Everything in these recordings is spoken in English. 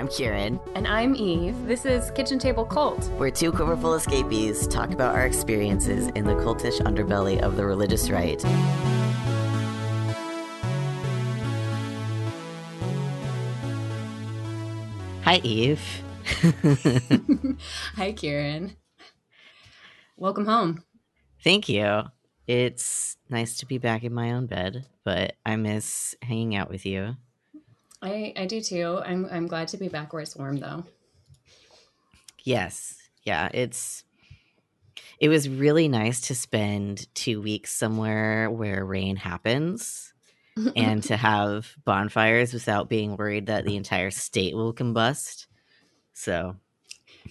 I'm Kieran. And I'm Eve. This is Kitchen Table Cult. We're two quiverful escapees talk about our experiences in the cultish underbelly of the religious right. Hi, Eve. Hi, Kieran. Welcome home. Thank you. It's nice to be back in my own bed, but I miss hanging out with you. I, I do too. I'm I'm glad to be back where it's warm though. Yes. Yeah, it's it was really nice to spend 2 weeks somewhere where rain happens and to have bonfires without being worried that the entire state will combust. So,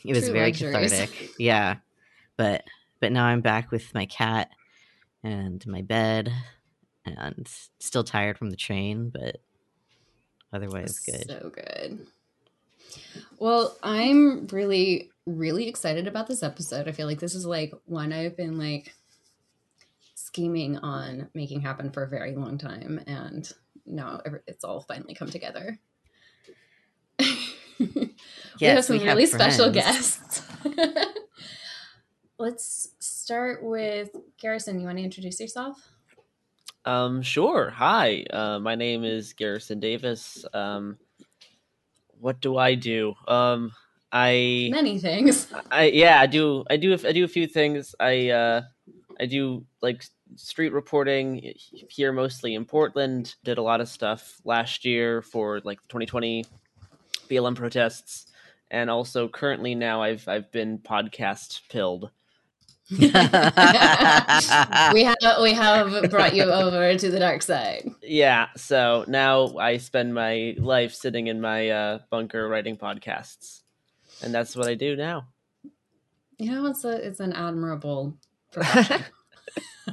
it was True very luxuries. cathartic. Yeah. But but now I'm back with my cat and my bed and still tired from the train, but otherwise good. So good. Well, I'm really, really excited about this episode. I feel like this is like one I've been like scheming on making happen for a very long time, and now it's all finally come together. we have some we have really special guests. Let's start with Garrison. You want to introduce yourself? Um, sure. Hi, uh, my name is Garrison Davis. Um, what do I do? Um, I, Many things. I, yeah, I do, I do, I do a few things. I, uh, I do like street reporting here, mostly in Portland. Did a lot of stuff last year for like the 2020 BLM protests, and also currently now I've I've been podcast pilled. we have we have brought you over to the dark side. Yeah, so now I spend my life sitting in my uh, bunker writing podcasts, and that's what I do now. You know, it's a it's an admirable profession.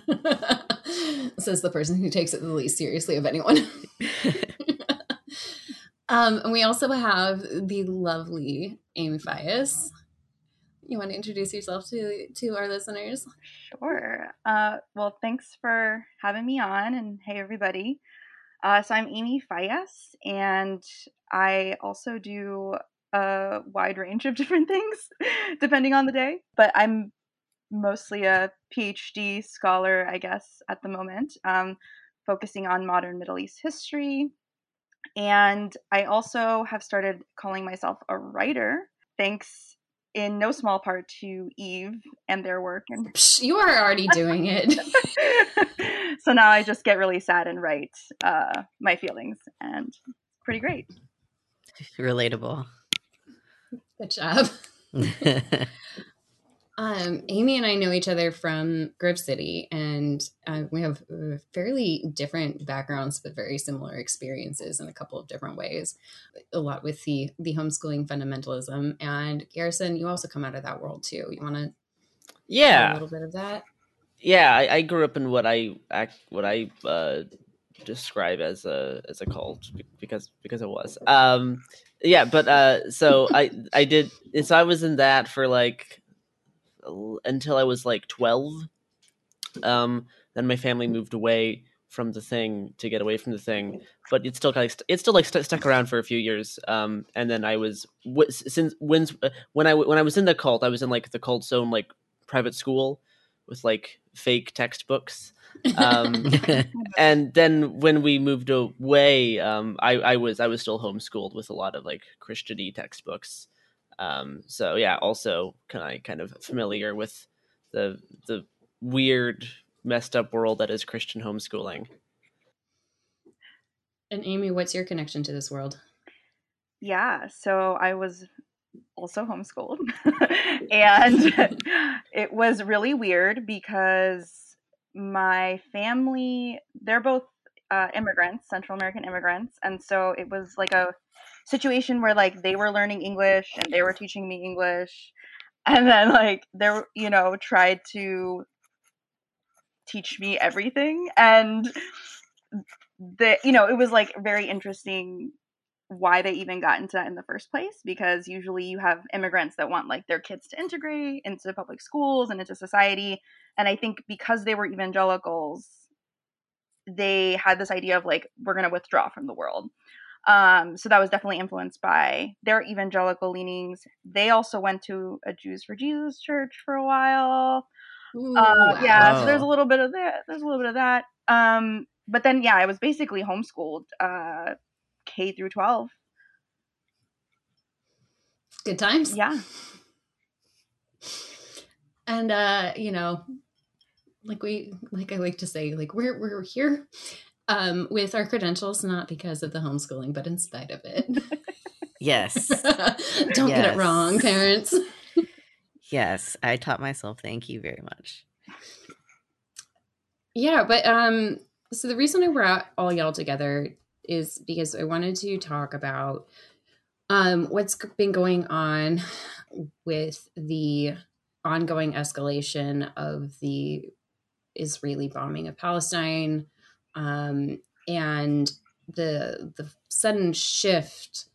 Says the person who takes it the least seriously of anyone. um, and we also have the lovely Amy Fallas. You want to introduce yourself to to our listeners? Sure. Uh, well, thanks for having me on, and hey, everybody. Uh, so I'm Amy Fallas, and I also do a wide range of different things depending on the day. But I'm mostly a PhD scholar, I guess, at the moment, um, focusing on modern Middle East history. And I also have started calling myself a writer, thanks in no small part to Eve and their work and Psh, you are already doing it. so now I just get really sad and write uh, my feelings, and it's pretty great. Relatable. Good job. Um, Amy and I know each other from Grove City, and uh, we have uh, fairly different backgrounds, but very similar experiences in a couple of different ways. A lot with the the homeschooling fundamentalism, and Garrison, you also come out of that world too. You want to yeah, a little bit of that? yeah. I, I grew up in what I act, what I uh, describe as a as a cult because because it was. Um, yeah, but uh, so I I did. So I was in that for like until I was like twelve. Um, then my family moved away from the thing to get away from the thing, but it's still kind of it's still like st- stuck around for a few years. Um, and then I was w- since when's uh, when I when I was in the cult, I was in like the cult zone like private school with like fake textbooks. Um, and then when we moved away, um, I, I was I was still homeschooled with a lot of like Christiany textbooks. Um, so yeah, also kind of kind of familiar with the the weird messed up world that is Christian homeschooling. and Amy, what's your connection to this world? Yeah, so I was also homeschooled, and it was really weird because my family they're both uh, immigrants, Central American immigrants, and so it was like a situation where like they were learning English and they were teaching me English, and then like they you know tried to teach me everything and the you know it was like very interesting why they even got into that in the first place because usually you have immigrants that want like their kids to integrate into public schools and into society and i think because they were evangelicals they had this idea of like we're going to withdraw from the world Um, so that was definitely influenced by their evangelical leanings. They also went to a Jews for Jesus church for a while. Ooh, Uh, yeah, so there's a little bit of that. There's a little bit of that. Um, but then yeah, I was basically homeschooled uh, K through 12. Good times. Yeah. And uh, you know, like we like I like to say, like we're we're here um with our credentials, not because of the homeschooling, but in spite of it. Yes. Don't get it wrong, parents. yes. I taught myself. Thank you very much. Yeah, but um so the reason I brought all y'all together is because I wanted to talk about um what's been going on with the ongoing escalation of the Israeli bombing of Palestine um and the the sudden shift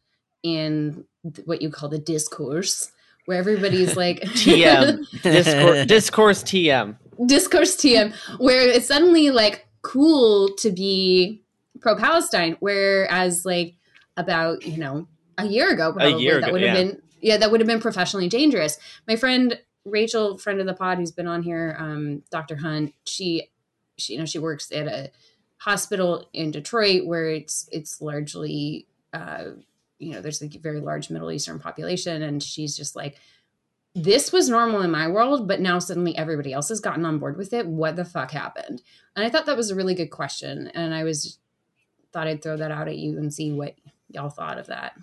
in th- what you call the discourse where everybody's like TM. Discourse, discourse TM. discourse TM, where it's suddenly like cool to be pro Palestine, whereas like about you know a year ago, probably year that ago, would have yeah. been yeah that would have been professionally dangerous. My friend Rachel, friend of the pod, who's been on here, um, Dr. Hunt, she she you know she works at a hospital in Detroit where it's it's largely uh, you know there's a very large Middle Eastern population, and she's just like this was normal in my world, but now suddenly everybody else has gotten on board with it. What the fuck happened? And I thought that was a really good question. And I was thought I'd throw that out at you and see what y'all thought of that.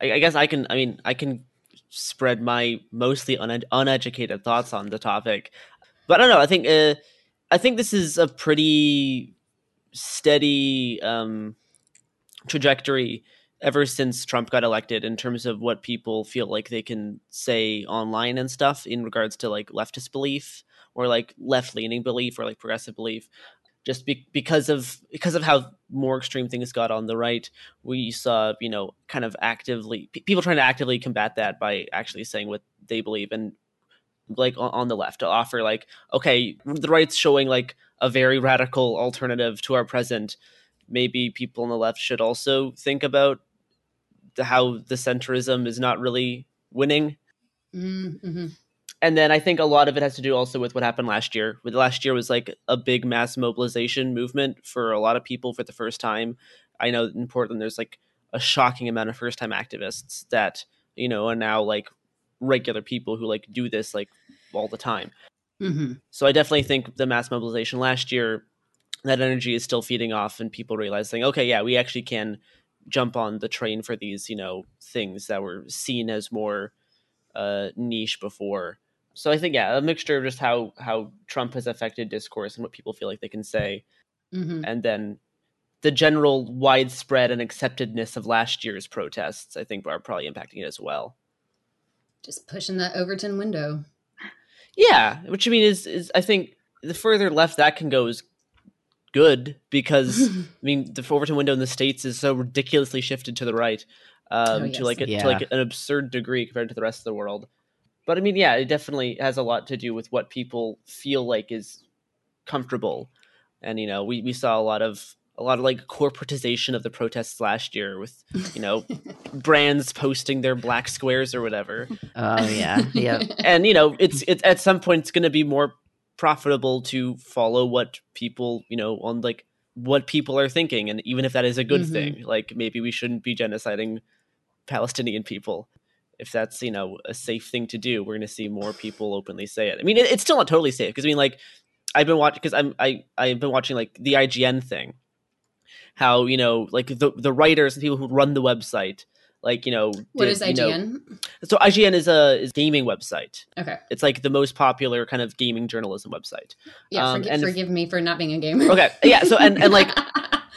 I, guess I can. I mean, I can spread my mostly uned- uneducated thoughts on the topic, but I don't know. I think uh, I think this is a pretty steady um, trajectory ever since Trump got elected in terms of what people feel like they can say online and stuff in regards to like leftist belief or like left leaning belief or like progressive belief. Just be- because of because of how more extreme things got on the right, we saw you know kind of actively pe- people trying to actively combat that by actually saying what they believe and like on, the left to offer like okay the right's showing like a very radical alternative to our present maybe people on the left should also think about how the centrism is not really winning Mm-hmm. and then I think a lot of it has to do also with what happened last year. With last year was like a big mass mobilization movement for a lot of people for the first time. I know in Portland there's like a shocking amount of first time activists that you know are now like regular people who like do this like all the time. Mm-hmm. So I definitely think the mass mobilization last year, that energy is still feeding off, and people realizing, okay, yeah, we actually can jump on the train for these, you know, things that were seen as more uh, niche before. So I think, yeah, a mixture of just how how Trump has affected discourse and what people feel like they can say, Mm-hmm. and then the general widespread and acceptedness of last year's protests. I think are probably impacting it as well. Just pushing that Overton window. Yeah, which I mean is is I think the further left that can go is good because I mean the Overton window in the states is so ridiculously shifted to the right um, Oh, yes. to like a, Yeah. to like an absurd degree compared to the rest of the world. But I mean, yeah, it definitely has a lot to do with what people feel like is comfortable, and you know, we we saw a lot of a lot of like corporatization of the protests last year with you know brands posting their black squares or whatever Oh yeah. Yep. and you know it's it's at some point it's going to be more profitable to follow what people you know on like what people are thinking and even if that is a good Mhm. thing like maybe we shouldn't be genociding palestinian people if that's you know a safe thing to do we're going to see more people openly say it i mean it, it's still not totally safe because i mean like i've been watching because i'm i i've been watching like the ign thing how you know like the the writers and people who run the website like you know what did, is you know- IGN? so ign is a is gaming website okay. it's like the most popular kind of gaming journalism website. Yeah, Um, forgi- and if- forgive me for not being a gamer. Okay, yeah. So and and like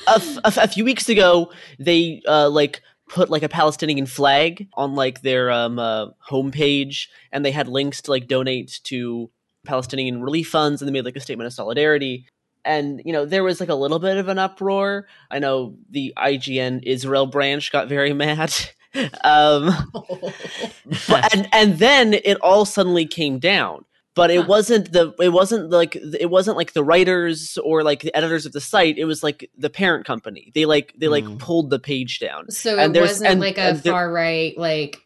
a, f- a f- a few weeks ago, they uh, like put like a Palestinian flag on like their um uh, homepage, and they had links to like donate to Palestinian relief funds, and they made like a statement of solidarity. And you know there was like a little bit of an uproar. I know the IGN Israel branch got very mad. um, but, and and then it all suddenly came down but it Huh. wasn't the it wasn't like it wasn't like the writers or like the editors of the site. It was like the parent company. They like they like Mm. pulled the page down. So And it wasn't and- like a far right, like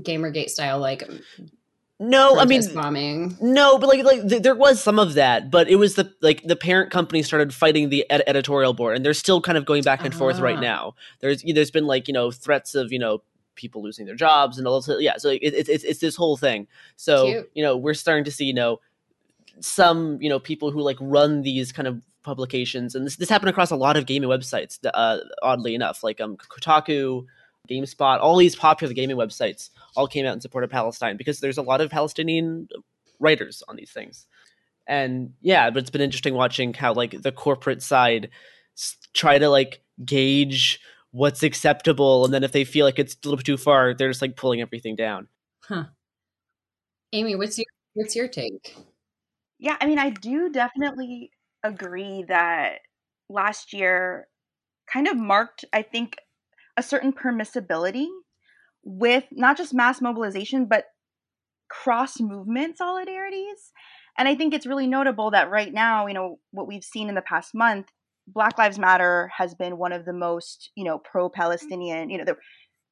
Gamergate style, like No, I mean bombing. No, but like like th- there was some of that, but it was the like the parent company started fighting the ed- editorial board, and they're still kind of going back and forth right Ah. now. There's there's been like you know threats of you know people losing their jobs and all this, yeah. So it, it's it's it's this whole thing. So Cute. you know we're starting to see you know some you know people who like run these kind of publications, and this this happened across a lot of gaming websites. Uh, oddly enough, like um Kotaku. GameSpot, all these popular gaming websites all came out in support of Palestine because there's a lot of Palestinian writers on these things. And yeah, but it's been interesting watching how like the corporate side try to like gauge what's acceptable and then if they feel like it's a little bit too far, they're just like pulling everything down. Huh. Amy, what's your what's your take? Yeah, I mean, I do definitely agree that last year kind of marked, I think, a certain permissibility with not just mass mobilization, but cross movement solidarities. And I think it's really notable that right now, you know, what we've seen in the past month, Black Lives Matter has been one of the most, you know, pro Palestinian, you know, the,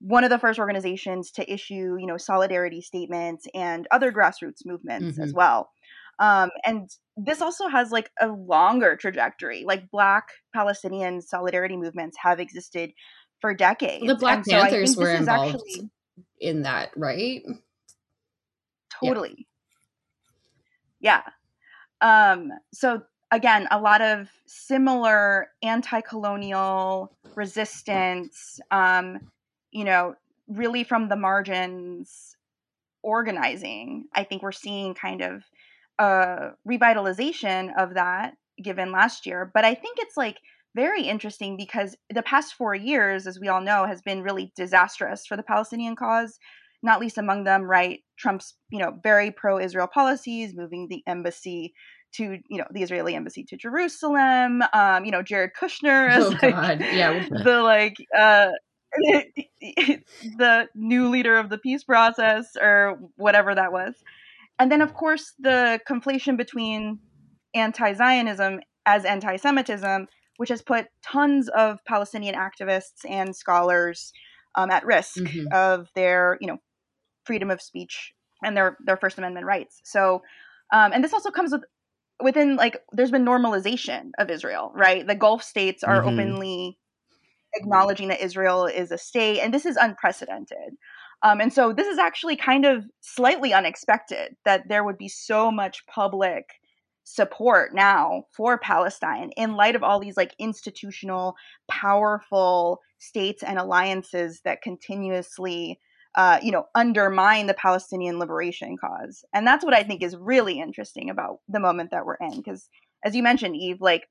one of the first organizations to issue, you know, solidarity statements and other grassroots movements as well. Um, and this also has like a longer trajectory. Like Black Palestinian solidarity movements have existed for decades. The Black And Panthers think were involved actually in that, right? totally yeah um so again a lot of similar anti-colonial resistance um you know really from the margins organizing i think we're seeing kind of a revitalization of that given last year but i think it's like very interesting because the past four years as we all know has been really disastrous for the palestinian cause not least among them, right? Trump's, you know, very pro-Israel policies, moving the embassy to, you know, the Israeli embassy to Jerusalem. Um, you know, Jared Kushner as Oh like, God, yeah. the like uh the new leader of the peace process or whatever that was. And then of course the conflation between anti-Zionism as anti-Semitism, which has put tons of Palestinian activists and scholars um, at risk Mhm. of their, you know, freedom of speech and their their First Amendment rights. So, um, and this also comes with within like there's been normalization of Israel, right? The Gulf states are Mhm. openly acknowledging that Israel is a state, and this is unprecedented. Um, and so this is actually kind of slightly unexpected that there would be so much public support now for Palestine in light of all these like institutional, powerful states and alliances that continuously, uh, you know, undermine the Palestinian liberation cause. And that's what I think is really interesting about the moment that we're in, because as you mentioned, Eve, like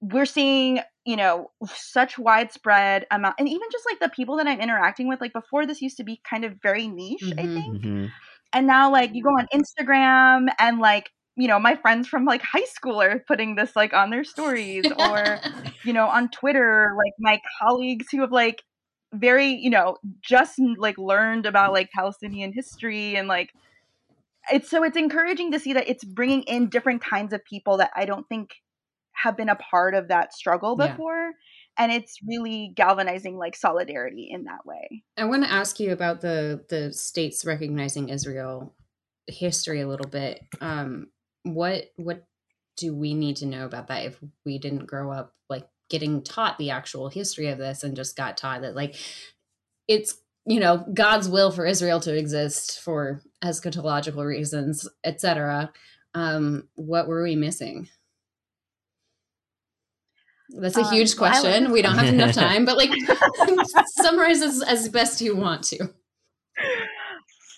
we're seeing you know such widespread amount and even just like the people that i'm interacting with like before this used to be kind of very niche i Mhm. think hmm and now like you go on instagram and like you know my friends from like high school are putting this like on their stories or you know on twitter like my colleagues who have like very you know just like learned about like palestinian history and like it's so it's encouraging to see that it's bringing in different kinds of people that i don't think have been a part of that struggle Yeah. before and it's really galvanizing like solidarity in that way I want to ask you about the the states recognizing Israel history a little bit. Um, what what do we need to know about that if we didn't grow up like getting taught the actual history of this and just got taught that like it's you know God's will for Israel to exist for eschatological reasons, etc. Um, what were we missing? That's a Um, huge question. we don't have enough time, but like summarize as, as best you want to.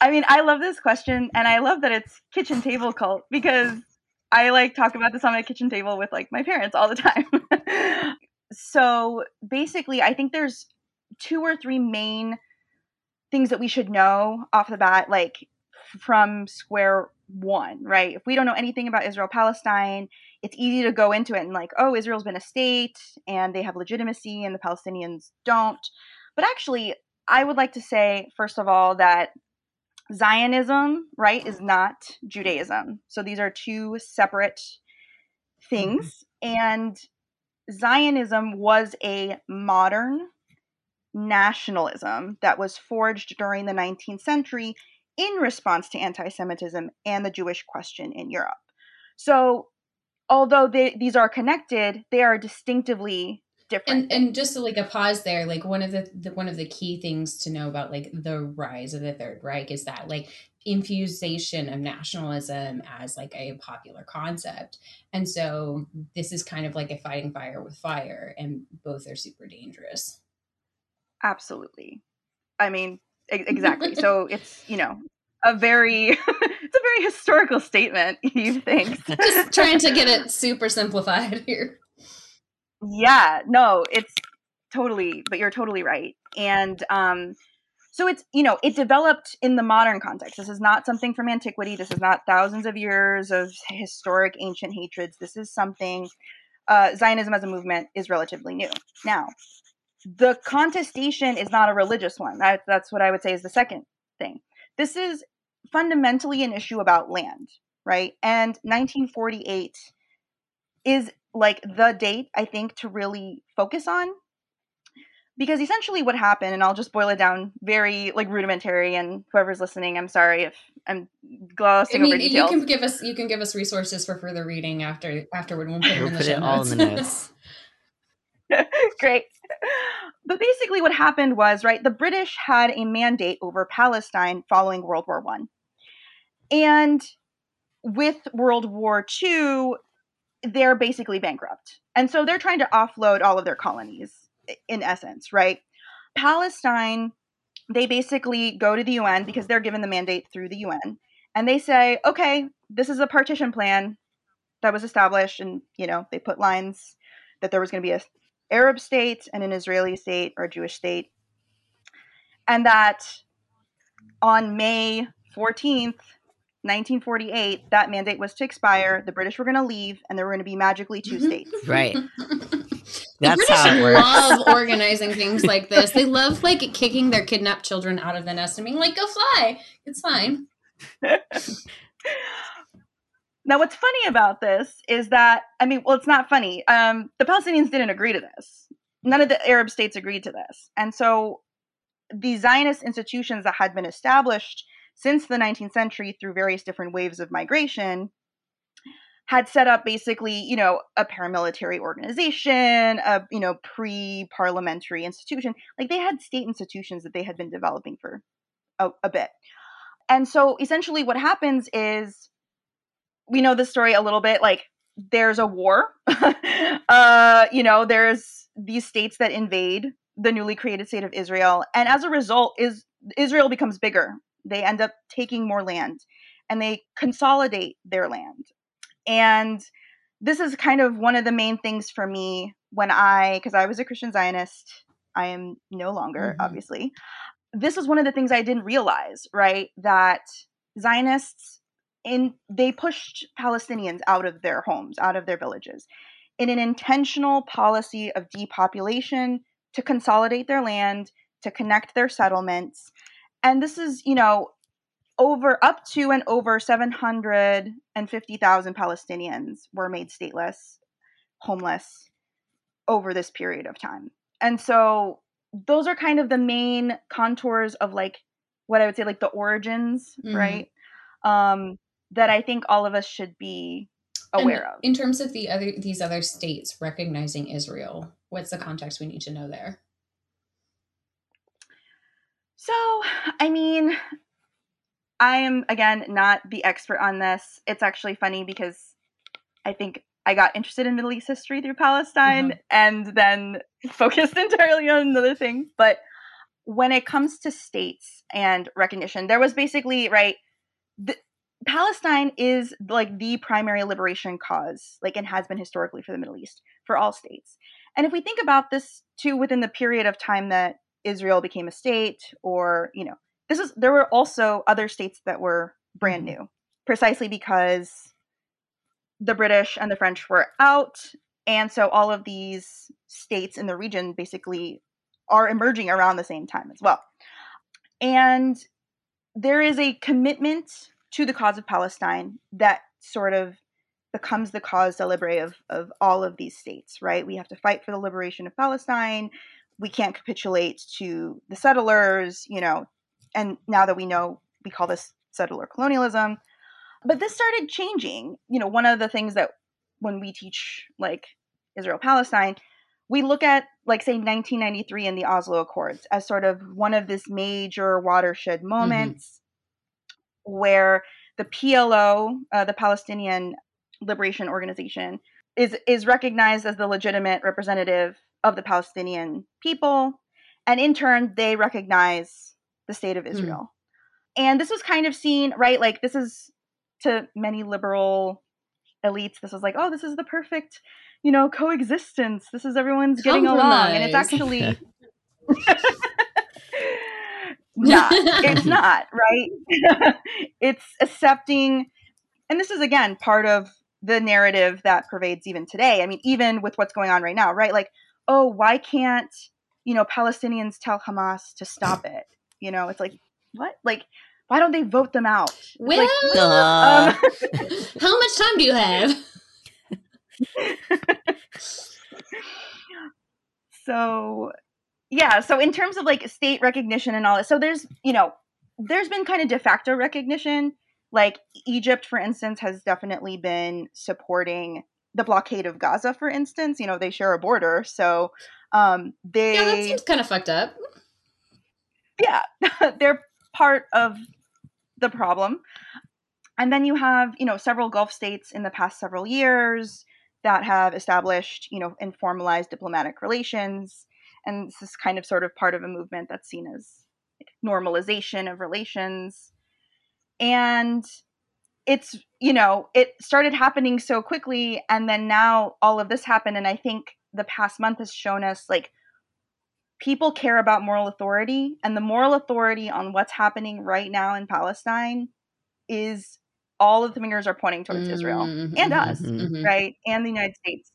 I mean, I love this question, and I love that it's kitchen table cult because I like talk about this on my kitchen table with like my parents all the time. so basically, I think there's two or three main things that we should know off the bat, like from square one, right? If we don't know anything about Israel Palestine, it's easy to go into it and like, oh, Israel's been a state and they have legitimacy and the Palestinians don't. But actually, I would like to say, first of all, that Zionism, right, is not Judaism. So these are two separate things. Mm-hmm. And Zionism was a modern nationalism that was forged during the 19th century in response to anti Semitism and the Jewish question in Europe. So, although they, these are connected, they are distinctively different. And, and just like a pause there, like one of the, the one of the key things to know about like the rise of the Third Reich is that like infusation of nationalism as like a popular concept. And so this is kind of like a fighting fire with fire, and both are super dangerous. Absolutely. I mean, exactly. so it's, you know, a very it's a very historical statement, you think. Just trying to get it super simplified here. Yeah, no, it's totally, but you're totally right. And um so it's, you know, it developed in the modern context. This is not something from antiquity. This is not thousands of years of historic ancient hatreds. This is something uh, Zionism as a movement is relatively new. Now, the contestation is not a religious one. That, that's what I would say is the second thing. This is fundamentally an issue about land, right? And 1948 is like the date, I think, to really focus on. Because essentially what happened, and I'll just boil it down very like rudimentary, and whoever's listening, I'm sorry if I'm glossing I mean, over details. You can give us you can give us resources for further reading after afterward. We'll put, We'll in the put show it all notes. in the notes. Great. But basically, what happened was, right, the British had a mandate over Palestine following World War One, and with World War Two, they're basically bankrupt, and so they're trying to offload all of their colonies, in essence, right? Palestine, they basically go to the UN because they're given the mandate through the UN, and they say, okay, this is a partition plan that was established, and you know they put lines that there was going to be an Arab state and an Israeli state or a Jewish state. And that on May 14th, 1948, that mandate was to expire. The British were going to leave, and there were going to be magically two states. Right. the That's British how it works. love organizing things like this. They love like kicking their kidnapped children out of the nest and being like, "Go fly, it's fine." Now, what's funny about this is that, I mean, well, it's not funny. Um, the Palestinians didn't agree to this. None of the Arab states agreed to this. And so the Zionist institutions that had been established since the 19th century through various different waves of migration had set up basically, you know, a paramilitary organization, a, you know, pre-parliamentary institution. Like they had state institutions that they had been developing for a, a bit. And so essentially what happens is we know the story a little bit like there's a war uh you know there's these states that invade the newly created state of israel and as a result is israel becomes bigger they end up taking more land and they consolidate their land and this is kind of one of the main things for me when i because i was a christian zionist i am no longer Mhm. obviously this was one of the things i didn't realize right that zionists in they pushed Palestinians out of their homes, out of their villages, in an intentional policy of depopulation to consolidate their land, to connect their settlements. And this is, you know, over up to and over 750,000 Palestinians were made stateless, homeless over this period of time. And so those are kind of the main contours of like what I would say like the origins, Mhm. right? Um that I think all of us should be aware And of. In terms of the other these other states recognizing Israel, what's the context we need to know there? So, I mean, I am again not the expert on this. It's actually funny because I think I got interested in Middle East history through Palestine mm-hmm. and then focused entirely on another thing. But when it comes to states and recognition, there was basically, right, the, Palestine is like the primary liberation cause, like, and has been historically for the Middle East for all states. And if we think about this too within the period of time that Israel became a state, or, you know, this is, there were also other states that were brand Mhm. new, precisely because the British and the French were out. And so all of these states in the region basically are emerging around the same time as well. And there is a commitment to the cause of Palestine that sort of becomes the cause celebre of, of all of these states, right? We have to fight for the liberation of Palestine. We can't capitulate to the settlers, you know, and now that we know, we call this settler colonialism. But this started changing. You know, one of the things that when we teach like Israel Palestine, we look at like say 1993 and the Oslo Accords as sort of one of this major watershed moments mm-hmm. where the PLO, uh, the Palestinian Liberation Organization, is is recognized as the legitimate representative of the Palestinian people, and in turn they recognize the state of hmm. Israel. Mm. And this was kind of seen, right? Like this is to many liberal elites, this was like, oh, this is the perfect you know, coexistence. This is everyone's getting along. And it's actually not. It's not, right? it's accepting and this is again part of the narrative that pervades even today. I mean, even with what's going on right now, right? Like, oh, why can't, you know, Palestinians tell Hamas to stop it? You know, it's like, what? Like, why don't they vote them out? Well, like, uh... um, how much time do you have? so yeah so in terms of like state recognition and all that so there's you know there's been kind of de facto recognition like egypt for instance has definitely been supporting the blockade of gaza for instance you know they share a border so um they yeah that seems kind of fucked up yeah they're part of the problem and then you have you know several gulf states in the past several years that have established, you know, and formalized diplomatic relations. And this is kind of sort of part of a movement that's seen as normalization of relations. And it's, you know, it started happening so quickly. And then now all of this happened. And I think the past month has shown us like people care about moral authority. And the moral authority on what's happening right now in Palestine is all of the fingers are pointing towards mm-hmm, Israel and mm-hmm, us, mm-hmm. right? And the United States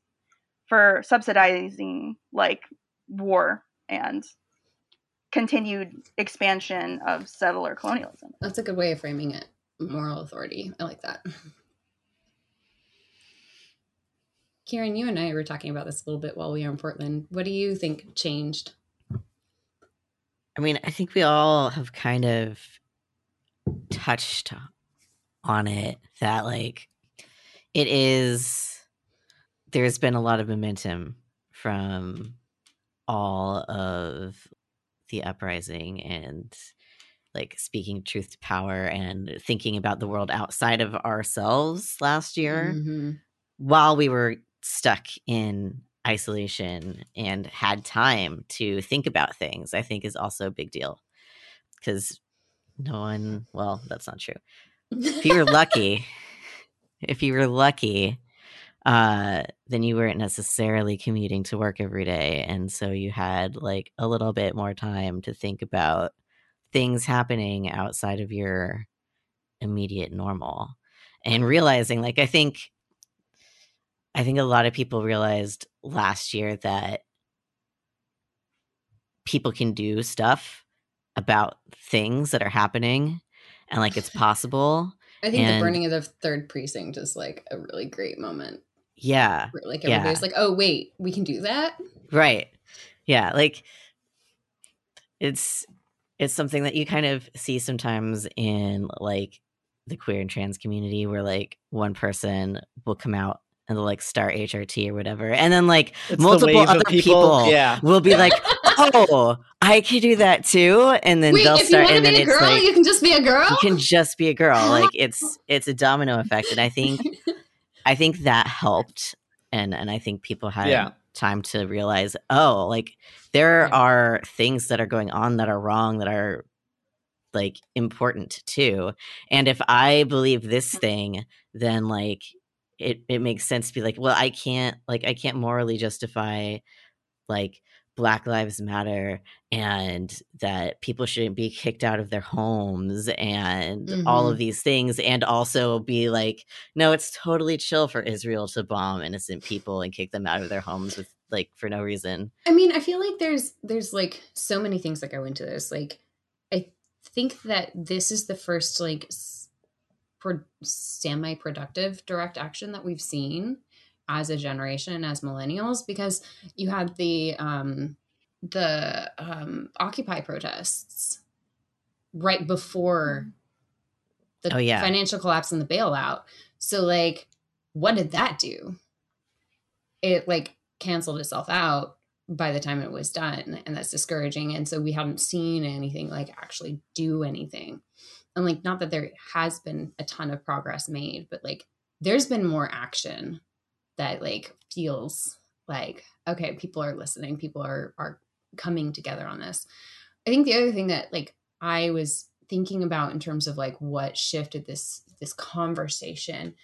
for subsidizing like war and continued expansion of settler colonialism. That's a good way of framing it. Moral authority. I like that. Kieran, you and I were talking about this a little bit while we were in Portland. What do you think changed? I mean, I think we all have kind of touched on it that like it is there's been a lot of momentum from all of the uprising and like speaking truth to power and thinking about the world outside of ourselves last year mm-hmm. while we were stuck in isolation and had time to think about things i think is also a big deal because no one well that's not true if you were lucky, if you were lucky, uh, then you weren't necessarily commuting to work every day. And so you had like a little bit more time to think about things happening outside of your immediate normal and realizing like I think I think a lot of people realized last year that people can do stuff about things that are happening and like it's possible. I think and, the burning of the third precinct is like a really great moment. Yeah. like everybody's yeah. like, oh wait, we can do that? Right. Yeah. Like it's it's something that you kind of see sometimes in like the queer and trans community where like one person will come out and they'll like start HRT or whatever. And then like it's multiple the other people, people, yeah. will be like, oh, I can do that too. And then Wait, they'll if start you and then it's girl, like you can just be a girl. You can just be a girl. like it's it's a domino effect. And I think I think that helped. And and I think people had yeah. Time to realize, oh, like there are things that are going on that are wrong that are like important too. And if I believe this mm. thing, then like it it makes sense to be like, well, I can't like I can't morally justify like Black Lives Matter and that people shouldn't be kicked out of their homes and mm-hmm. all of mm-hmm. these things, and also be like, no, it's totally chill for Israel to bomb innocent people and kick them out of their homes with like for no reason. I mean, I feel like there's there's like so many things that go into this. Like, I think that this is the first like pro- semi-productive direct action that we've seen as a generation as millennials because you had the um the um occupy protests right before the Oh, yeah. financial collapse and the bailout. So like what did that do? It like canceled itself out by the time it was done and that's discouraging and so we haven't seen anything like actually do anything. And like not that there has been a ton of progress made but like there's been more action that like feels like okay people are listening people are are coming together on this. I think the other thing that like i was thinking about in terms of like what shifted this this conversation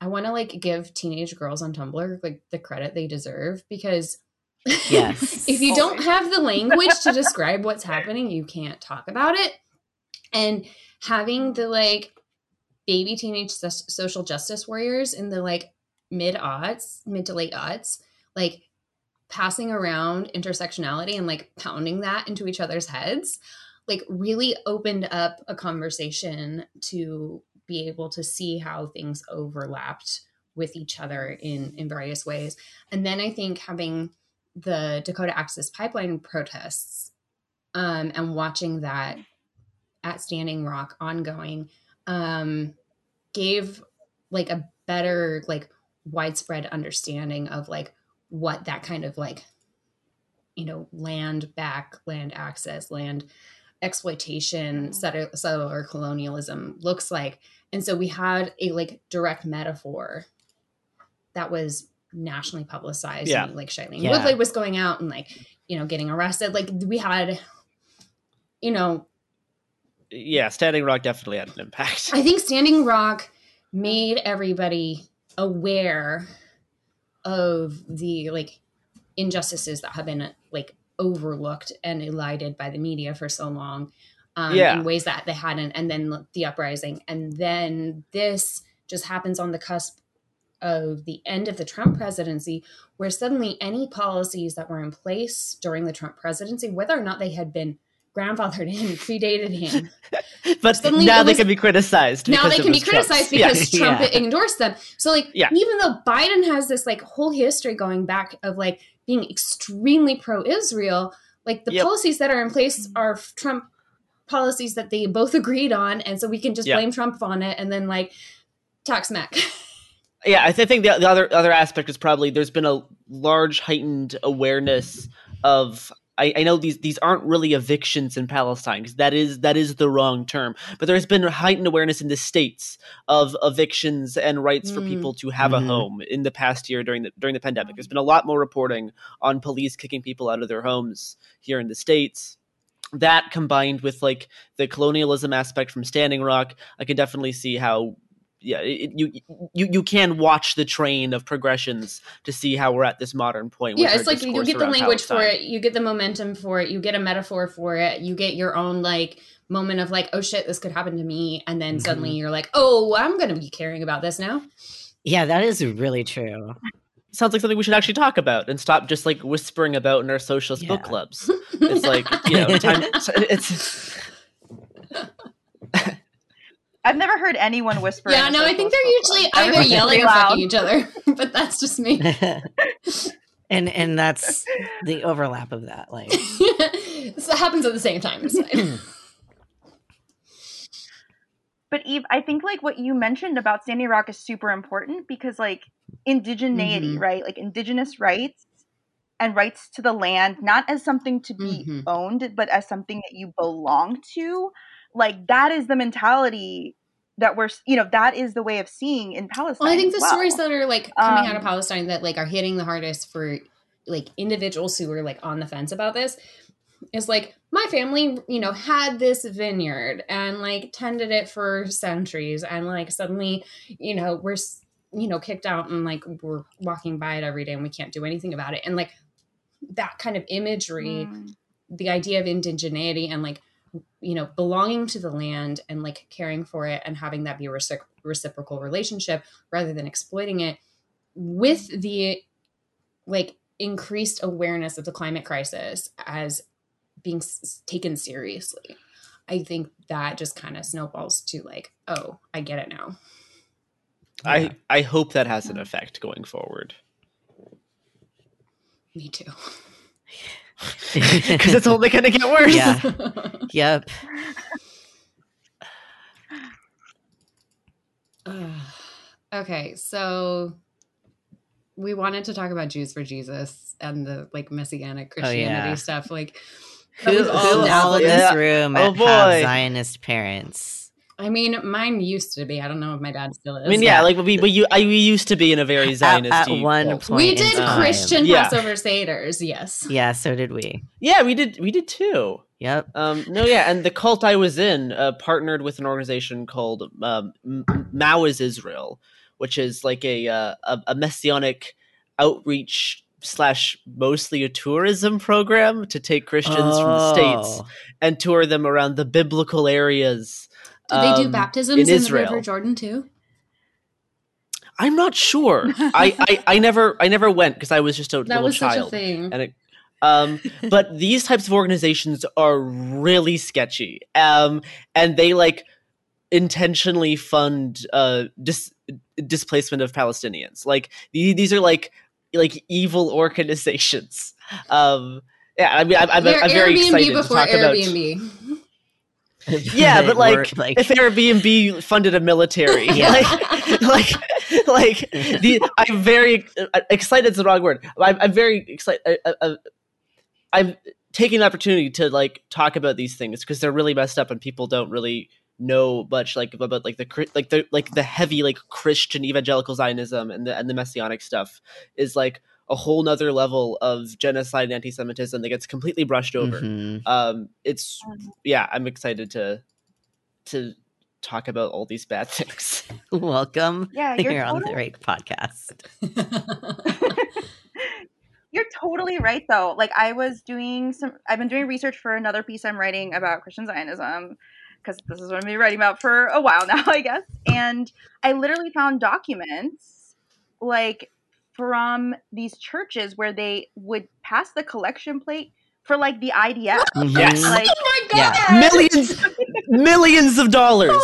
i want to like give teenage girls on tumblr like the credit they deserve because Yes. if you don't have the language to describe what's happening you can't talk about it. And having the like baby teenage social justice warriors in the like mid odds mid to late odds like passing around intersectionality and like pounding that into each other's heads like really opened up a conversation to be able to see how things overlapped with each other in in various ways. And then i think having the dakota access pipeline protests um and watching that at standing rock ongoing um gave like a better like widespread understanding of like what that kind of like you know land back land access land exploitation mm-hmm. settler, settler colonialism looks like and so we had a like direct metaphor that was nationally publicized Yeah. and, like Shailene Yeah. Woodley was going out and like you know getting arrested like we had you know Yeah, Standing Rock definitely had an impact. I think Standing Rock made everybody aware of the like injustices that have been like overlooked and elided by the media for so long um, Yeah. in ways that they hadn't and then the uprising and then this just happens on the cusp of the end of the Trump presidency where suddenly any policies that were in place during the Trump presidency whether or not they had been grandfathered in predated him but Suddenly now they was- can be criticized. now they can be Trump's. criticized Yeah. because Trump Yeah. endorsed them. So like Yeah. even though Biden has this like whole history going back of like being extremely pro-Israel, like the Yep. policies that are in place are Trump policies that they both agreed on and so we can just Yep. blame Trump on it and then like talk smack. Yeah, I th- think the, the other other aspect is probably there's been a large heightened awareness of. I, I know these these aren't really evictions in Palestine because that is that is the wrong term, but there's been heightened awareness in the states of evictions and rights for Mm. people to have Mhm. a home in the past year during the during the pandemic. There's been a lot more reporting on police kicking people out of their homes here in the states. That combined with like the colonialism aspect from Standing Rock, I can definitely see how yeah, it, you you you can watch the train of progressions to see how we're at this modern point. yeah, it's like you get the around language for it, you get the momentum for it, you get a metaphor for it, you get your own like moment of like, oh shit, this could happen to me, and then Mhm. suddenly you're like, oh, I'm gonna be caring about this now. Yeah, that is really true. Sounds like something we should actually talk about and stop just like whispering about in our socialist book clubs. It's like you know, time. It's I've never heard anyone whisper. Yeah, in a no, I think they're club. usually Everyone's either yelling pretty or loud. fucking each other, but that's just me. and and that's the overlap of that. Like, so it happens at the same time. But Eve, I think like what you mentioned about Standing Rock is super important because like indigeneity, Mhm. right? Like indigenous rights and rights to the land, not as something to be Mhm. owned, but as something that you belong to. Like that is the mentality that we're, you know, that is the way of seeing in Palestine. well, I think the stories that are like coming out of Um, Palestine that like are hitting the hardest for like individuals who are like on the fence about this is like my family, you know, had this vineyard and like tended it for centuries, and like suddenly, you know, we're you know kicked out and like we're walking by it every day and we can't do anything about it, and like that kind of imagery. Mm. the idea of indigeneity and like you know belonging to the land and like caring for it and having that be a recip- reciprocal relationship rather than exploiting it with the like increased awareness of the climate crisis as being s- taken seriously I think that just kind of snowballs to like, oh, I get it now. Yeah. I I hope that has an effect going forward Me too. because it's only going to get worse. Yeah. yep. Ugh. okay, so we wanted to talk about Jews for Jesus and the like messianic Oh, Christianity yeah. stuff. Like, Who, was who all all in this room Oh, have. Zionist parents? I mean, mine used to be. I don't know if my dad still is. I mean, yeah, like we we, you, I, we used to be in a very Zionist. at one cult. point, we in did time. Christian Yeah. Passover Seder's, yes. Yeah, so did we. Yeah, we did. We did too. Yep. Um, no, yeah, and the cult I was in uh, partnered with an organization called um, Maoz Israel, which is like a uh, a, a messianic outreach slash mostly a tourism program to take Christians from the states Oh. and tour them around the biblical areas. Do they do um, baptisms in in, the River Jordan too? I'm not sure. I, I I never I never went because I was just a That little was such child. a thing. and it, um, but these types of organizations are really sketchy, um, and they like intentionally fund uh, dis- displacement of Palestinians. Like the- these are like like evil organizations. Um, yeah, I mean, I'm, I'm, I'm very Airbnb excited to before talk about. Yeah, but We're, like, if Airbnb funded a military, Yeah. like, like, like the, I'm very uh, excited. Is the wrong word. I'm, I'm very excited. Uh, uh, I'm taking the opportunity to like talk about these things because they're really messed up and people don't really know much like about like the like the like the heavy like Christian evangelical Zionism and the and the messianic stuff is like a whole nother level of genocide and anti-Semitism that gets completely brushed over Mhm. um it's yeah i'm excited to to talk about all these bad things Welcome. Yeah, you're You're on the totally- right podcast. You're totally right though. Like I was doing some I've been doing research for another piece I'm writing about Christian Zionism because this is what I've been writing about for a while now, I guess. And I literally found documents like from these churches where they would pass the collection plate for like the IDF. Yes. Like oh my Yeah. millions millions of dollars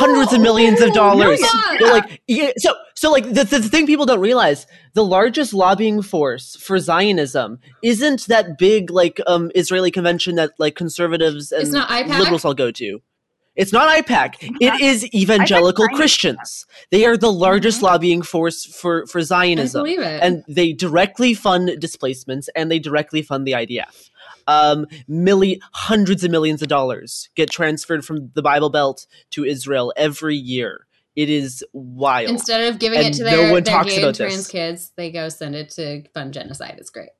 hundreds of millions of dollars Millions. They're like yeah, so so like the, the thing people don't realize the largest lobbying force for zionism isn't that big like um israeli convention that like conservatives and It's not liberals all go to it's not AIPAC. It is evangelical Christians. They are the largest Mhm. lobbying force for for I Zionism believe it. and they directly fund displacements and they directly fund the IDF. Um, milli- hundreds of millions of dollars get transferred from the Bible Belt to Israel every year. It is wild. Instead of giving it And to no their, one their talks gay about trans this. kids, they go send it to fund genocide. It's great.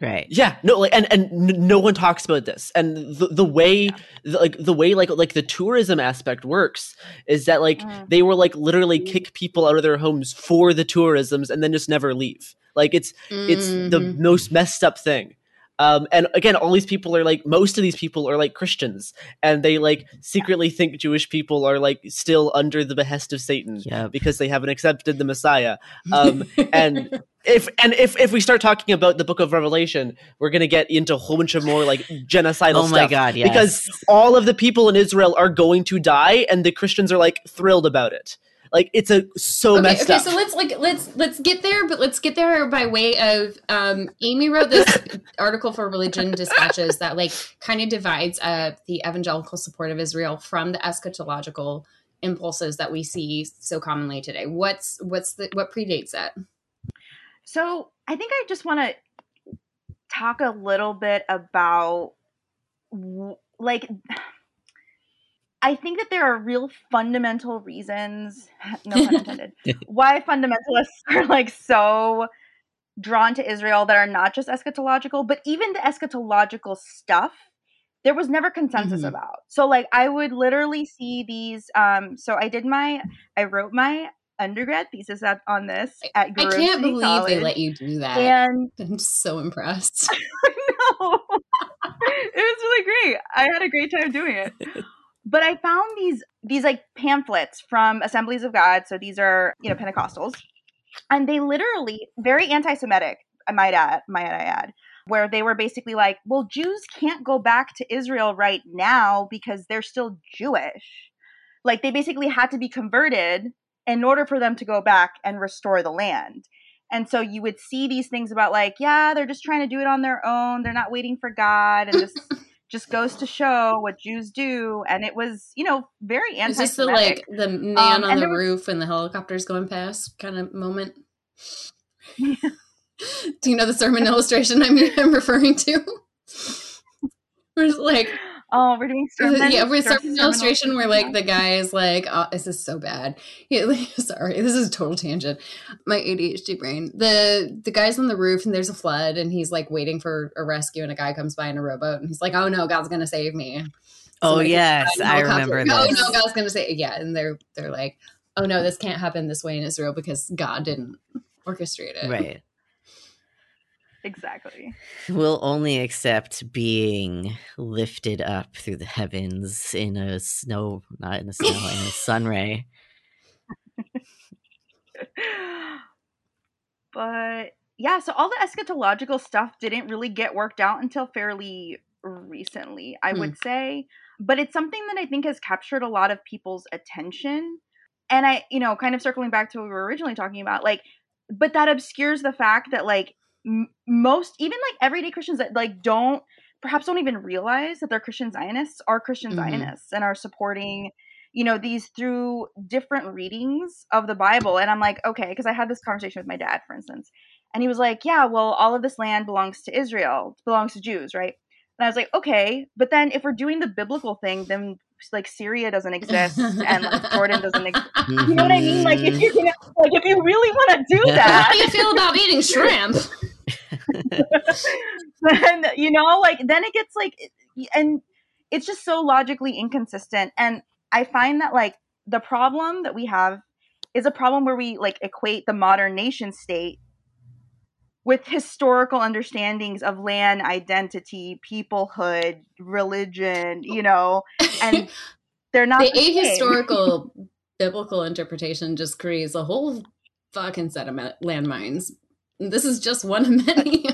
Right. yeah, no, like, and and no one talks about this. And the the way, the, like the way, like like the tourism aspect works is that like Mm. they will like literally kick people out of their homes for the tourisms and then just never leave. Like it's it's the Mhm. most messed up thing um and again all these people are like most of these people are like christians and they like secretly think jewish people are like still under the behest of satan Yep. because they haven't accepted the messiah um and if and if if we start talking about the book of revelation we're gonna get into a whole bunch of more like genocidal Oh my stuff god, yes. because all of the people in israel are going to die and the christians are like thrilled about it like it's a so okay, messed okay, up so let's like let's let's get there, but let's get there by way of um, Amy wrote this article for Religion Dispatches that like kind of divides uh, the evangelical support of Israel from the eschatological impulses that we see so commonly today. What's what's the what predates that? So I think I just want to talk a little bit about like I think that there are real fundamental reasons, no pun intended, why fundamentalists are like so drawn to Israel that are not just eschatological, but even the eschatological stuff there was never consensus Mhm. about. So like I would literally see these um so I did my I wrote my undergrad thesis at, on this at I can't City believe College. they let you do that. and I'm so impressed. no. it was really great. I had a great time doing it. But I found these these like pamphlets from Assemblies of God. So these are, you know, Pentecostals. And they literally very anti-Semitic, I might add, might I add. where they were basically like, well, Jews can't go back to Israel right now because they're still Jewish. Like they basically had to be converted in order for them to go back and restore the land. And so you would see these things about like, yeah, they're just trying to do it on their own. They're not waiting for God. And this just goes to show what Jews do. And it was, you know, very anti Is this the like the man Um, on the there was- roof and the helicopters going past kind of moment? Do you know the sermon illustration I'm, I'm referring to? Where it's like, Oh, we're doing sermon. yeah, we're ser- sermon sermon illustration where like the guy is like, oh, this is so bad. He, like, sorry, this is a total tangent. My ADHD brain. The the guy's on the roof and there's a flood and he's like waiting for a rescue and a guy comes by in a rowboat and he's like, oh no, God's gonna save me. Oh Somebody yes, I by in a I helicopter. remember Oh no, God's gonna say yeah, and they're they're like, oh no, this can't happen this way in Israel because God didn't orchestrate it. Right. Exactly. We'll only accept being lifted up through the heavens in a snow, not in a snow, in a sun ray. but yeah, so all the eschatological stuff didn't really get worked out until fairly recently, I Hmm. would say. But it's something that I think has captured a lot of people's attention. And I, you know, kind of circling back to what we were originally talking about, like, but that obscures the fact that, like, m- most, even like everyday Christians that, like, don't, perhaps don't even realize that they're Christian Zionists are Christian Mhm. Zionists and are supporting you know these through different readings of the bible and i'm like okay because i had this conversation with my dad for instance and he was like yeah well all of this land belongs to israel belongs to jews right and i was like okay but then if we're doing the biblical thing then like syria doesn't exist and like jordan doesn't exist you know what i mean like if you're gonna like if you really want to do that How do you feel about eating shrimp? Then you know like then it gets like eh, and it's just so logically inconsistent and i find that like the problem that we have is a problem where we like equate the modern nation state with historical understandings of land identity peoplehood religion you know and they're not the the ahistorical biblical interpretation just creates a whole fucking set of landmines. This is just one of many.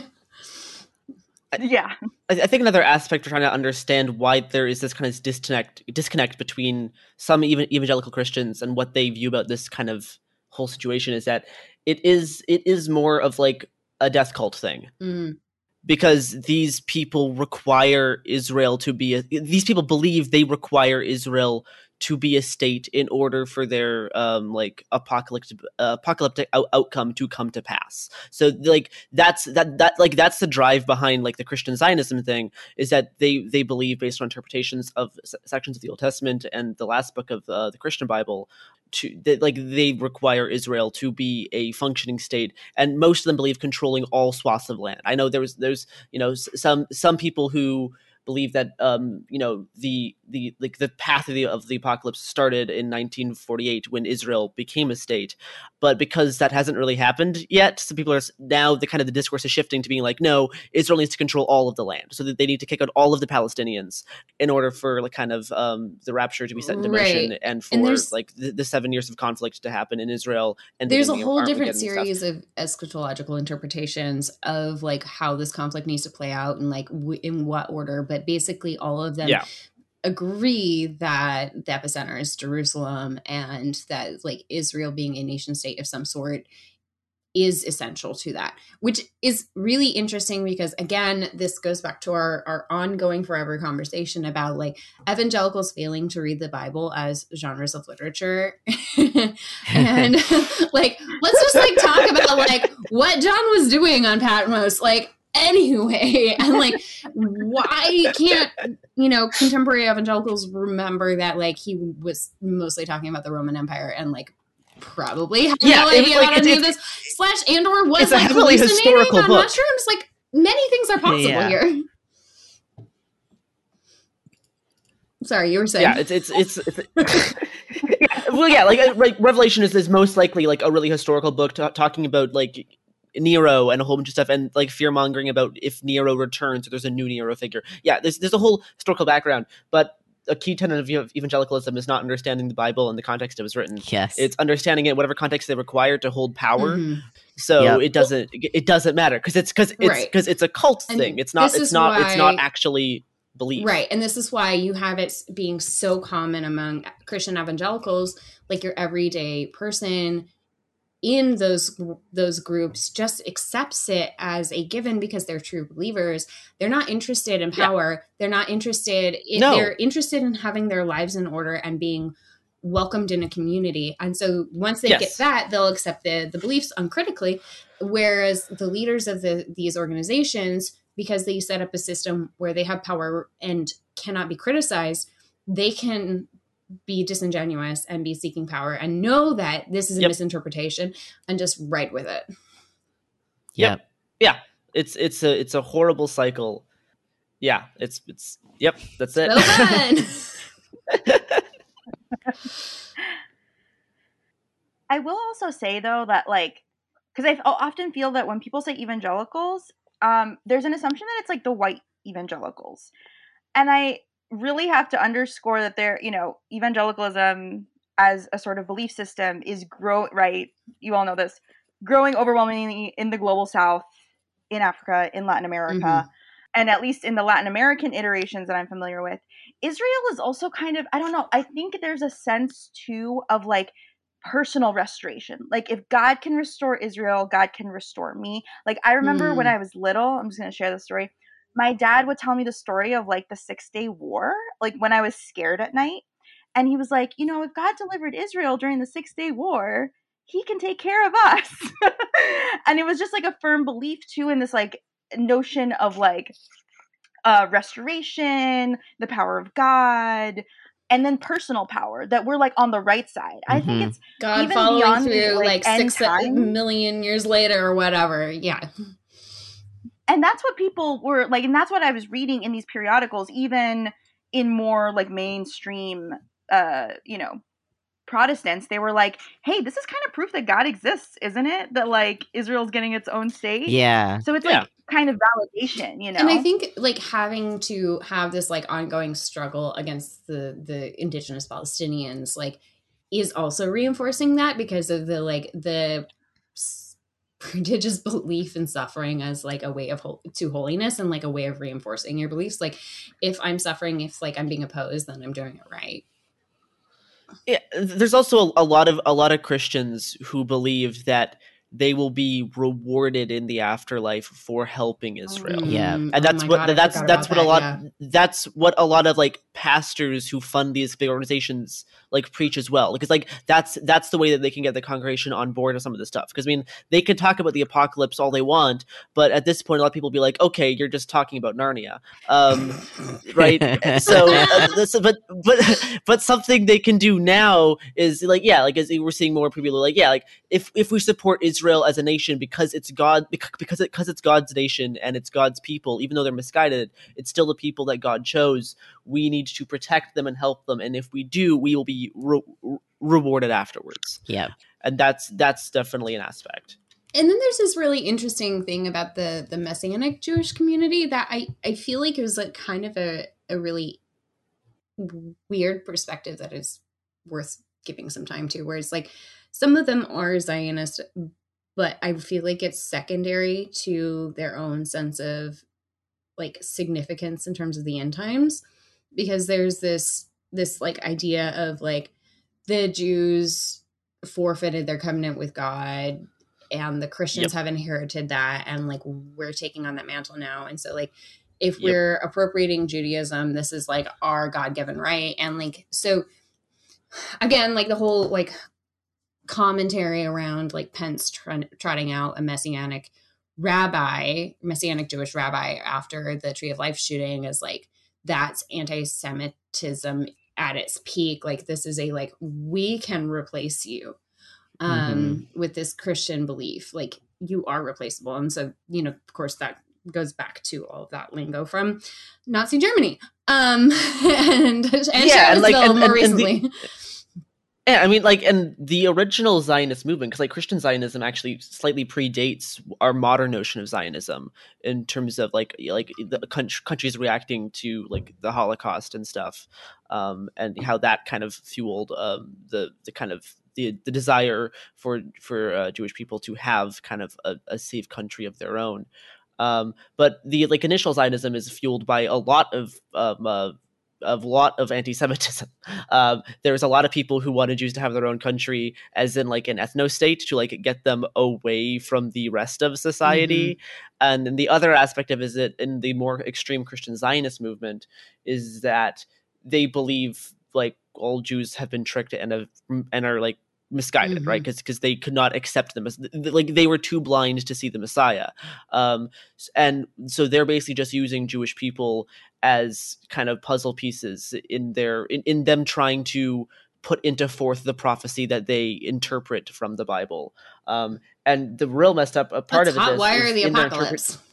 yeah I, I think another aspect we're trying to understand why there is this kind of disconnect disconnect between some even evangelical Christians and what they view about this kind of whole situation is that it is it is more of like a death cult thing Mm. because these people require Israel to be a, these people believe they require Israel to be a state in order for their um like apocalyptic uh, apocalyptic out- outcome to come to pass. So like that's that that like that's the drive behind like the christian zionism thing is that they they believe based on interpretations of s- sections of the old testament and the last book of uh, the christian bible to that like they require israel to be a functioning state and most of them believe controlling all swaths of land. I know there's there's you know s- some some people who believe that um you know the the like the path of the of the apocalypse started in 1948 when Israel became a state but because that hasn't really happened yet some people are now the kind of the discourse is shifting to being like no Israel needs to control all of the land so that they need to kick out all of the Palestinians in order for like kind of um the rapture to be set into motion and for And like the, the 7 years of conflict to happen in Israel and the There's a beginning whole different Armageddon and stuff. series of eschatological interpretations of like how this conflict needs to play out and like w- in what order. But basically, all of them Yeah. agree that the epicenter is Jerusalem and that like Israel being a nation state of some sort is essential to that, which is really interesting because again, this goes back to our our ongoing forever conversation about like evangelicals failing to read the Bible as genres of literature. and like let's just like talk about like what John was doing on Patmos like anyway and like why can't you know contemporary evangelicals remember that like he was mostly talking about the Roman Empire and like probably had Yeah, no idea like, it's- any of this slash and or was it's a like heavily hallucinating historical on book. mushrooms like many things are possible Yeah. here sorry you were saying yeah it's it's it's, it's well yeah like uh, like revelation is, is most likely like a really historical book ta talking about like nero and a whole bunch of stuff and like fear mongering about if nero returns or there's a new nero figure yeah there's, there's a whole historical background but a key tenet of evangelicalism is not understanding the Bible in the context it was written. Yes. It's understanding it whatever context they require to hold power. Mhm. So Yep. it doesn't it doesn't matter because it's because it's Right. because it's a cult And thing. It's not it's is not it's not actually belief. Right. And this is why you have it being so common among Christian evangelicals, like your everyday person in those those groups just accepts it as a given because they're true believers. They're not interested in Yeah. power. They're not interested in No. they're interested in having their lives in order and being welcomed in a community. And so once they Yes. get that, they'll accept the the beliefs uncritically. Whereas the leaders of the these organizations, because they set up a system where they have power and cannot be criticized, they can be disingenuous and be seeking power and know that this is a Yep. misinterpretation and just ride with it. yep. Yeah. It's it's a it's a horrible cycle. Yeah, it's it's yep, that's it. So fun. I will also say though that like because I often feel that when people say evangelicals, um, there's an assumption that it's like the white evangelicals, and I really have to underscore that there, you know, evangelicalism as a sort of belief system is grow right. You all know this, growing overwhelmingly in the global south, in Africa, in Latin America. Mhm. And at least in the Latin American iterations that I'm familiar with, Israel is also kind of, I don't know, I think there's a sense too of like personal restoration. Like if God can restore Israel, God can restore me. Like I remember when Hmm. I was little, I'm just going to share the story. My dad would tell me the story of like the 6-day war, like when I was scared at night. And he was like, "You know, if God delivered Israel during the 6-day war, he can take care of us." and it was just like a firm belief too in this like notion of like uh restoration, the power of God, and then personal power that we're like on the right side. I think Mhm. it's God Even following beyond, through like, like, six time? million years later or whatever. Yeah. And that's what people were like and that's what i was reading in these periodicals even in more like mainstream uh you know protestants they were like hey this is kind of proof that god exists isn't it that like israel's getting its own state Yeah. so it's Yeah. like kind of validation you know And I think like having to have this like ongoing struggle against the the indigenous Palestinians like is also reinforcing that because of the like the s- prodigious belief in suffering as like a way of hol- to holiness and like a way of reinforcing your beliefs like if i'm suffering if like i'm being opposed then i'm doing it right yeah, there's also a, a lot of a lot of Christians who believe that they will be rewarded in the afterlife for helping Israel. Yeah. Mm, and oh that's my what God, that's that's about what a lot that, yeah. that's what a lot of like pastors who fund these big organizations like preach as well because like that's that's the way that they can get the congregation on board with some of this stuff because i mean they can talk about the apocalypse all they want but at this point a lot of people will be like okay you're just talking about narnia. Um right? So uh, this, but but but something they can do now is like yeah like as we're seeing more people like yeah like if if we support israel as a nation because it's god because because, it, because it's god's nation and it's god's people even though they're misguided it's still the people that god chose we need to protect them and help them and if we do we will be re- re- rewarded afterwards. Yeah. And that's that's definitely an aspect. And then there's this really interesting thing about the the messianic jewish community that i i feel like it was like kind of a a really weird perspective that is worth giving some time to where it's like some of them are zionist but i feel like it's secondary to their own sense of like significance in terms of the end times because there's this this like idea of like the jews forfeited their covenant with god and the Christians have inherited that and like we're taking on that mantle now. And so like if Yep. we're appropriating Judaism, this is like our God-given right. And like so again, like the whole like commentary around like Pence tr- trotting out a messianic rabbi, messianic Jewish rabbi after the Tree of Life shooting is like that's anti-Semitism at its peak. Like this is a like we can replace you um with this Christian belief. Like you are replaceable. And so, you know, of course that goes back to all of that lingo from Nazi Germany. Um and and Yeah, and, like, and- more and- and the- recently. Yeah, I mean, like, and the original Zionist movement, because like Christian Zionism actually slightly predates our modern notion of Zionism in terms of like like the countries reacting to like the Holocaust and stuff, um, and how that kind of fueled um, the the kind of the the desire for for uh, Jewish people to have kind of a, a safe country of their own. Um, but the like initial Zionism is fueled by a lot of um, uh, a lot of anti-Semitism. Um, there's a lot of people who wanted Jews to have their own country, as in like an ethno state, to like get them away from the rest of society. Mm-hmm. And then the other aspect of it is that in the more extreme Christian Zionist movement is that they believe like all Jews have been tricked and have and are like misguided mm-hmm. right because because they could not accept them as like they were too blind to see the messiah. Um and so they're basically just using jewish people as kind of puzzle pieces in their in, in them trying to put into forth the prophecy that they interpret from the bible. Um and the real messed up part That's of it is, why are the apocalypse.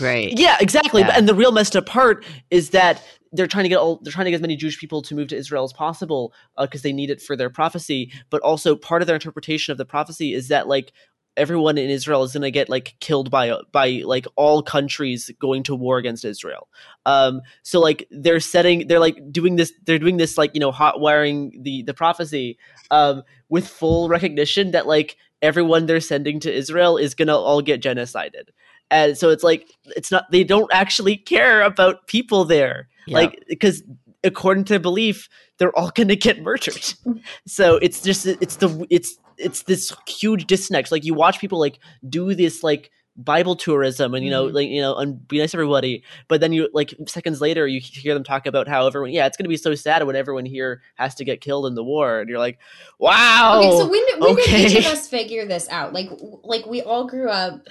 Right. Yeah exactly yeah. and the real messed up part is that they're trying to get all they're trying to get as many Jewish people to move to Israel as possible because uh, they need it for their prophecy. But also part of their interpretation of the prophecy is that like everyone in Israel is going to get like killed by by like all countries going to war against Israel. Um, so like they're setting they're like doing this they're doing this like you know hot wiring the the prophecy um, with full recognition that like everyone they're sending to Israel is going to all get genocided. And so it's like it's not they don't actually care about people there like because according to belief they're all going to get murdered. So it's just it's the it's it's this huge disconnect. Like you watch people like do this like bible tourism and you know mm-hmm. like you know and be nice to everybody but then you like seconds later you hear them talk about how everyone yeah it's going to be so sad when everyone here has to get killed in the war and you're like wow! Okay so when, when okay. did each of us figure this out? Like like we all grew up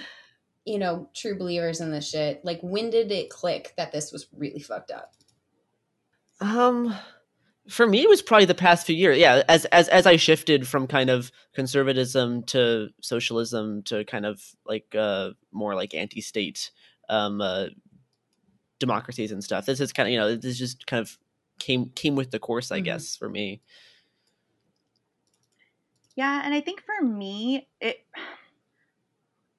you know true believers in this shit. Like when did it click that this was really fucked up um, for me, it was probably the past few years. Yeah, as as as I shifted from kind of conservatism to socialism to kind of like uh more like anti-state um uh, democracies and stuff. This is kind of you know this just kind of came came with the course, I mm-hmm. guess, for me. Yeah, and I think for me, it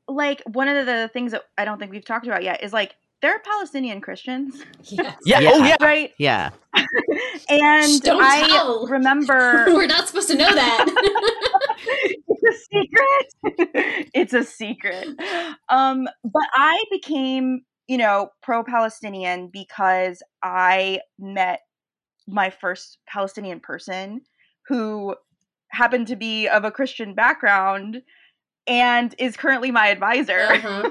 like one of the things that I don't think we've talked about yet is like there are Palestinian Christians. Yes. Yeah. yeah. Oh, yeah. Right. Yeah. and Don't I tell. remember we're not supposed to know that. it's a secret. it's a secret. Um, but I became, you know, pro-Palestinian because I met my first Palestinian person who happened to be of a Christian background and is currently my advisor. Uh-huh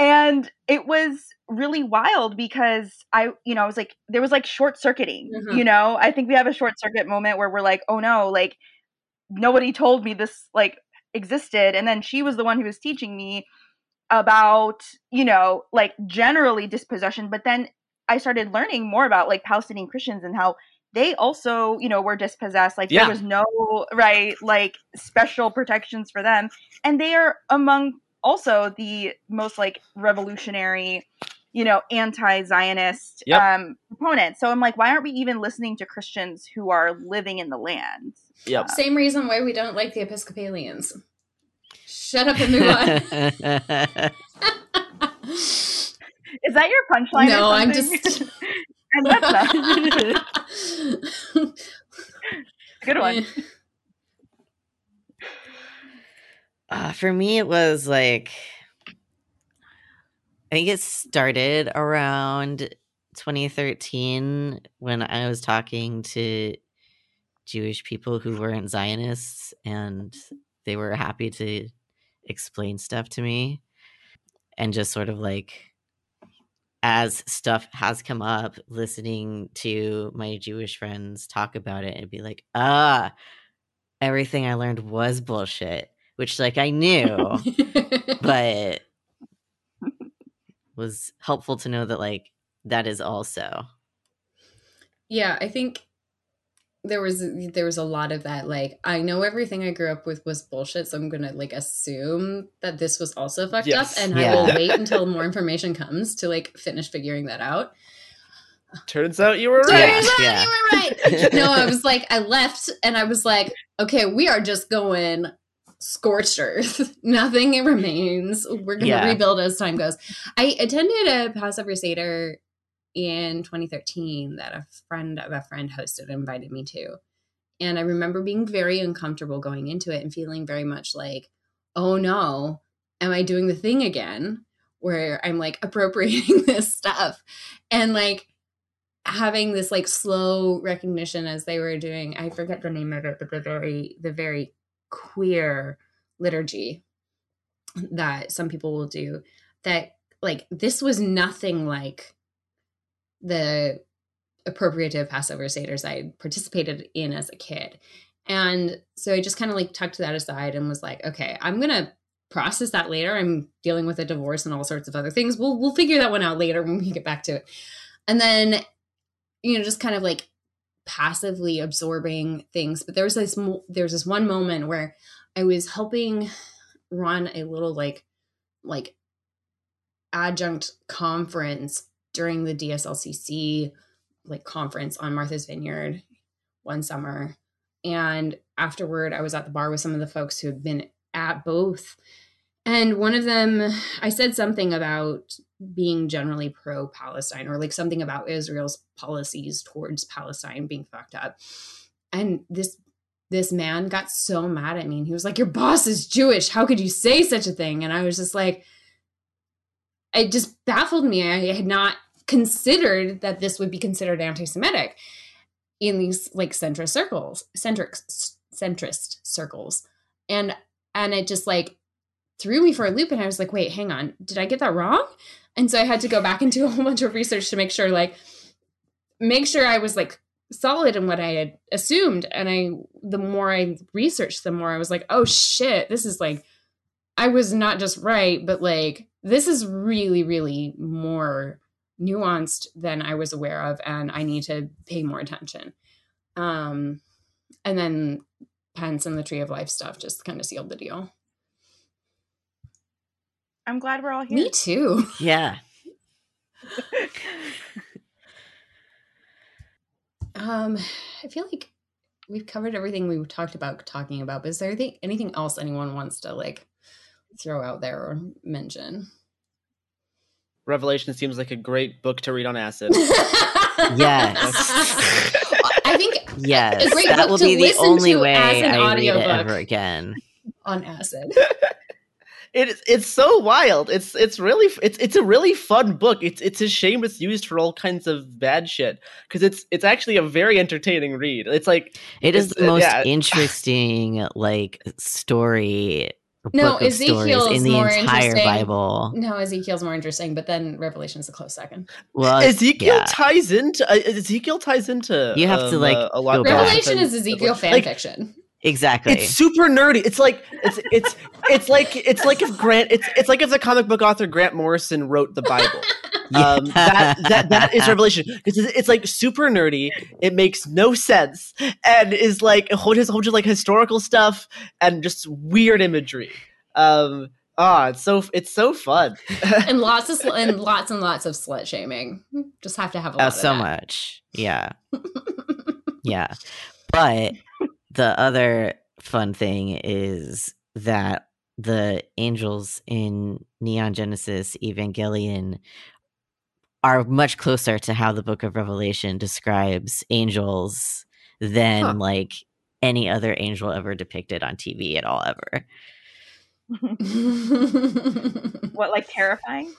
and it was really wild because I, you know, I was like, there was like short circuiting, mm-hmm. you know, I think we have a short circuit moment where we're like, oh no, like nobody told me this like existed. And then she was the one who was teaching me about, you know, like generally dispossession. But then I started learning more about like Palestinian Christians and how they also, you know, were dispossessed. Like yeah. there was no, right, like special protections for them. And they are among also the most like revolutionary you know anti-zionist yep. um proponents so i'm like why aren't we even listening to christians who are living in the land? Yep. Uh, same reason why we don't like the episcopalians. Shut up and move on. Is that your punchline no i'm just good one Uh, for me, it was like, I think it started around 2013 when I was talking to Jewish people who weren't Zionists and they were happy to explain stuff to me. And just sort of like, as stuff has come up, listening to my Jewish friends talk about it and be like, ah, everything I learned was bullshit which like I knew, but was helpful to know that like that is also. Yeah, I think there was there was a lot of that like I know everything I grew up with was bullshit, so I'm gonna like assume that this was also fucked yes. up, and yeah. I will wait until more information comes to like finish figuring that out. Turns out you were Turns right. out yeah. you were right. no, I was like, I left and I was like, okay, we are just going scorched earth. Nothing remains. We're going to Yeah. rebuild as time goes. I attended a Passover Seder in 2013 that a friend of a friend hosted and invited me to. And I remember being very uncomfortable going into it and feeling very much like, oh no, am I doing the thing again? Where I'm like appropriating this stuff. And like having this like slow recognition as they were doing i forget the name of it but the very the very queer liturgy that some people will do that like this was nothing like the appropriative passover seders i participated in as a kid. And so i just kind of like tucked that aside and was like okay i'm gonna process that later. I'm dealing with a divorce and all sorts of other things. We'll we'll figure that one out later when we get back to it. And then you know just kind of like passively absorbing things. But there was this mo- there was this one moment where i was helping run a little like like adjunct conference during the DSLCC like conference on Martha's Vineyard one summer. And afterward I was at the bar with some of the folks who had been at both. And one of them I said something about being generally pro Palestine or like something about Israel's policies towards Palestine being fucked up. And this this man got so mad at me and he was like, Your boss is Jewish. How could you say such a thing? And I was just like, it just baffled me. I had not considered that this would be considered anti-Semitic in these like centrist circles, centric centrist circles. And and it just like threw me for a loop and I was like, wait, hang on, did I get that wrong? And so I had to go back and do a whole bunch of research to make sure, like, make sure I was like solid in what I had assumed. And I, the more I researched, the more I was like, oh shit, this is like, I was not just right, but like, this is really, really more nuanced than I was aware of. And I need to pay more attention. Um, and then Pence and the Tree of Life stuff just kind of sealed the deal. I'm glad we're all here. Me too. Yeah. Um, I feel like we've covered everything we talked about talking about, but is there anything, anything else anyone wants to like throw out there or mention? Revelation seems like a great book to read on acid. yes. I think Yes. A great That book will to be the only way as I read it ever again. on acid. It is it's so wild. It's it's really it's it's a really fun book. It's it's a shame it's used for all kinds of bad shit because it's it's actually a very entertaining read. It's like It is It's, the uh, most yeah. interesting like story No, book of Ezekiel's stories in the more entire interesting. Bible. No, Ezekiel's more interesting, but then Revelation is a close second. Well, Ezekiel yeah. ties into uh, Ezekiel ties into You have to, um, like, uh, a lot go of back. Revelation is Ezekiel fan like, fiction. Exactly. It's super nerdy. It's like it's it's it's like it's like if Grant it's it's like if the comic book author Grant Morrison wrote the Bible. Um, that that that is Revelation because it's, it's like super nerdy. It makes no sense and is like a whole, just a whole bunch of like historical stuff and just weird imagery. Um, ah, it's so it's so fun. and lots of sl- and lots and lots of slut shaming. Just have to have a lot Oh, of so that. much. Yeah. yeah. But the other fun thing is that the angels in Neon Genesis Evangelion are much closer to how the book of Revelation describes angels than Huh. like any other angel ever depicted on TV at all ever. what, like terrifying?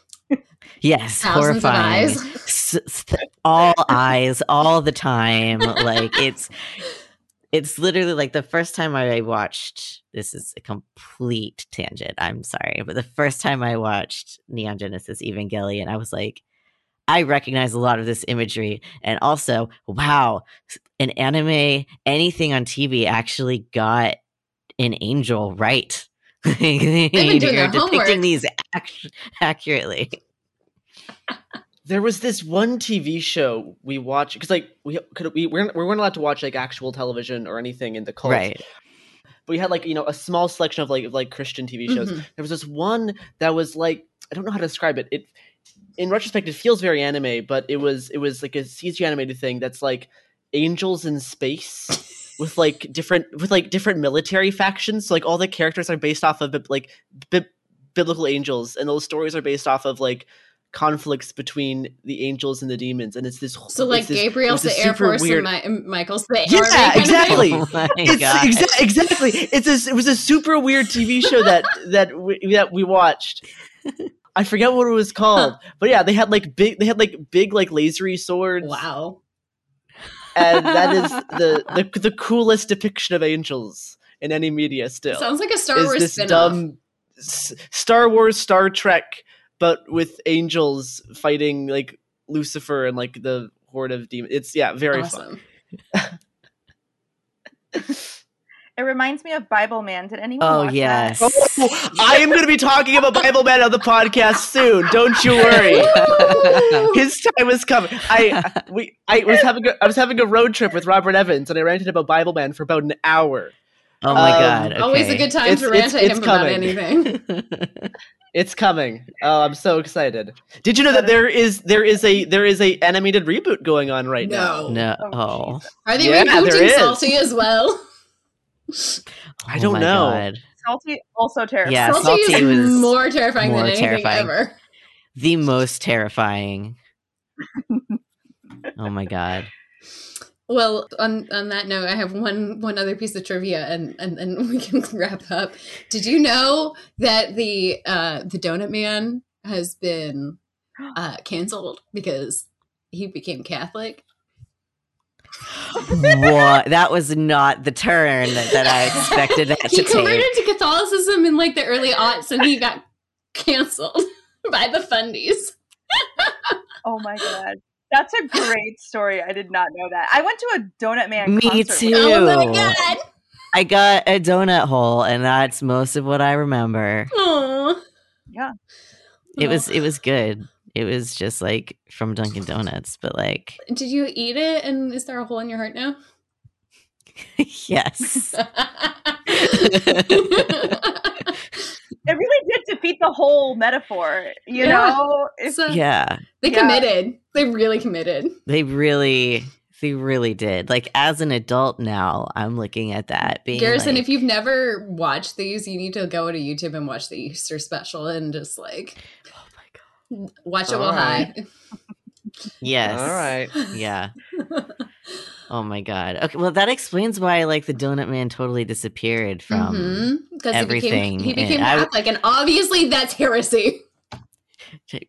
Yes, Thousands of horrifying. eyes. S- s- all eyes all the time. Like it's it's literally like the first time I watched this is a complete tangent. I'm sorry, but the first time I watched Neon Genesis Evangelion, I was like, I recognize a lot of this imagery, and also, wow, an anime, anything on TV actually got an angel right. been doing You're depicting homework. these ac- accurately. There was this one TV show we watched because like we could we weren't, we weren't allowed to watch like actual television or anything in the cult. Right. but we had like you know a small selection of like of, like Christian TV shows. Mhm. There was this one that was like I don't know how to describe it. It in retrospect it feels very anime, but it was it was like a CG animated thing that's like angels in space with like different with like different military factions. So like all the characters are based off of like bi- biblical angels, and those stories are based off of like conflicts between the angels and the demons, and it's this. So like this- Gabriel's it's the Air Force weird- and Mi- Michael's the Yeah, Army. thing? exactly. Oh my It's exa- exactly. It's a, it was a super weird TV show that that we, that we watched. I forget what it was called, but yeah, they had like big, they had like big, like lasery swords. Wow. and that is the, the the coolest depiction of angels in any media. Still, Sounds like a Star is Wars this spin-off. dumb S- Star Wars, Star Trek, but with angels fighting like Lucifer and like the horde of demons. It's yeah, very fun. It reminds me of Bible Man. Did anyone? Oh watch yes. That? Oh, I am going to be talking about Bible Man on the podcast soon. Don't you worry. His time is coming. I we I was having a, I was having a road trip with Robert Evans, and I ranted about Bible Man for about an hour. oh my Um, god. Always a good time It's- to rant it's- at it's him about anything. It's coming. Oh, I'm so excited. Did you know that uh, there is there is a there is a animated reboot going on right No. now? No. Oh, Oh. Jesus. Are they Yeah, there rebooting. Salty as well? I Oh don't my know. God. Salty also terrifying. Yeah, Salty, Salty is more terrifying more than anything terrifying. ever. The most terrifying. oh my god. Well, on on that note, I have one one other piece of trivia, and and then we can wrap up. Did you know that the uh, the Donut Man has been uh, canceled because he became Catholic? what? That was not the turn that I expected that He to converted take. to Catholicism in like the early aughts, and he got canceled by the fundies. Oh my god. That's a great story. I did not know that. I went to a Donut Man Me concert. too. Oh my god! I got a donut hole, and that's most of what I remember. Aw. Yeah. It was it was good. It was just like from Dunkin' Donuts, but like Did you eat it? And is there a hole in your heart now? yes. It really did defeat the whole metaphor. You Yeah. know? It's So, yeah. They Yeah. committed. They really committed. They really they really did. Like as an adult now, I'm looking at that being Garrison, like, if you've never watched these, you need to go to YouTube and watch the Easter special and just like Oh my god. watch it while right. high. Yes. All right. Yeah. Oh my god. Okay, well that explains why like the donut man totally disappeared from Mhm. 'Cause everything, He became, he and became I- Catholic, and obviously that's heresy.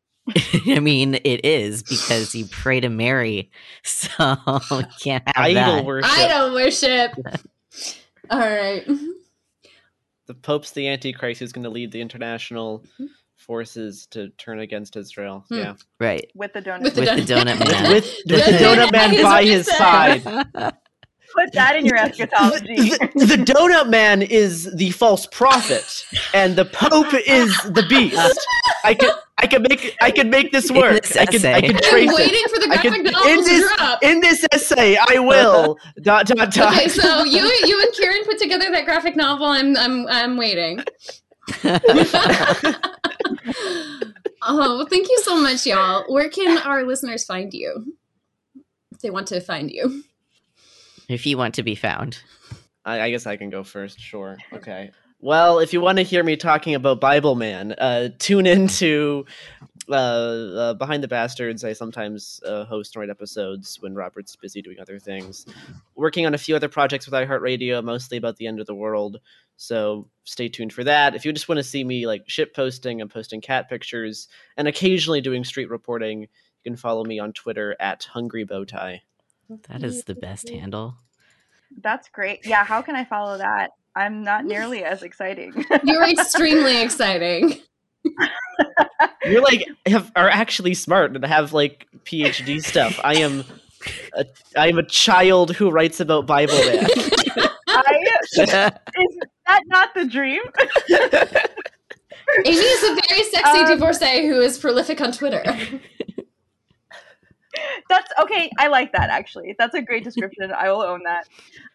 I mean, it is because you pray to Mary, so you can't have Idol that. worship. I don't worship. All right. The Pope's the Antichrist who's going to lead the international forces to turn against Israel. Hmm. Yeah. Right. with the donut. With the With the donut man. With, with the Donut donut man man by his said. side. Put that in your eschatology. the, the donut man is the false prophet, and the Pope is the beast. I could, I could make, I could make this work. this I could, I essay. could I'm trace it. waiting for the I graphic could- novel in to this- drop. In this essay, I will dot dot dot. Okay, so you you and Kieran put together that graphic novel. I'm I'm I'm waiting. Oh, thank you so much, y'all. Where can our listeners find you? If they want to find you. if you want to be found. I, I guess I can go first. Sure. Okay. Well, if you want to hear me talking about Bible Man, uh, tune into uh, uh, Behind the Bastards. I sometimes uh, host and write episodes when Robert's busy doing other things. Working on a few other projects with iHeartRadio, mostly about the end of the world. So stay tuned for that. If you just want to see me like ship posting, I'm posting cat pictures and occasionally doing street reporting. You can follow me on Twitter at Hungry Bowtie. That is the best handle. That's great. Yeah, how can I follow that? I'm not nearly as exciting. You're extremely exciting. You're like have, are actually smart and have like PhD stuff. I am a, I am a child who writes about Bible man. I, is that not the dream? Amy is a very sexy Um, divorcee who is prolific on Twitter. That's okay. I like that actually. That's a great description. I will own that.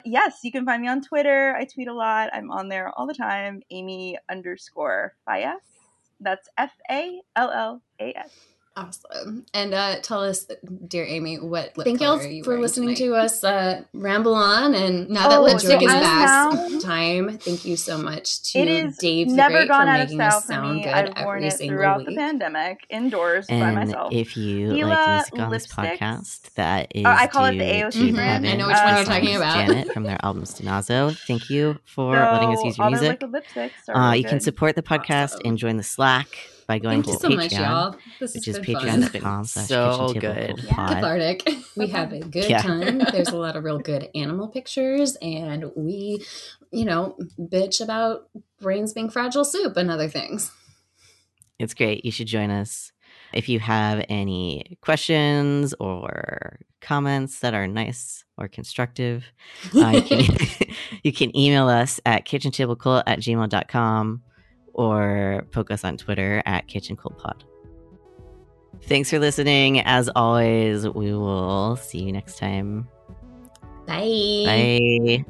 Yes, you can find me on Twitter. I tweet a lot. I'm on there all the time. Amy underscore Fallas. That's F A L L A S. Awesome. And uh, tell us, dear Amy, what lip Thank y'all color are you for listening tonight? to us uh, ramble on. And now that Oh, lipstick so is I'm back, now- time. Thank you so much to It is Dave the never Great gone for out of making us style for sound me. good I've worn every it single throughout week. the pandemic, indoors by And myself. if you Gila like music on this podcast, that is Oh, I call it the AOC to brand. Heaven I know which one you're talking about. Janet from their album Stenazo. Thank you for letting us use your music. liquid lipsticks are Uh, you can support the podcast Awesome. and join the Slack by going Thank you to so Patreon, much, y'all. This which is been fun. patreon.com slash So good. Cold Yeah. cathartic. We Okay. have a good Yeah. time. There's a lot of real good animal pictures, and we, you know, bitch about brains being fragile soup and other things. It's great. You should join us. If you have any questions or comments that are nice or constructive, uh, you, can, you can email us at kitchentablecult at gmail.com or poke us on Twitter at kitchencoldpod. Thanks for listening. As always, we will see you next time. Bye. Bye.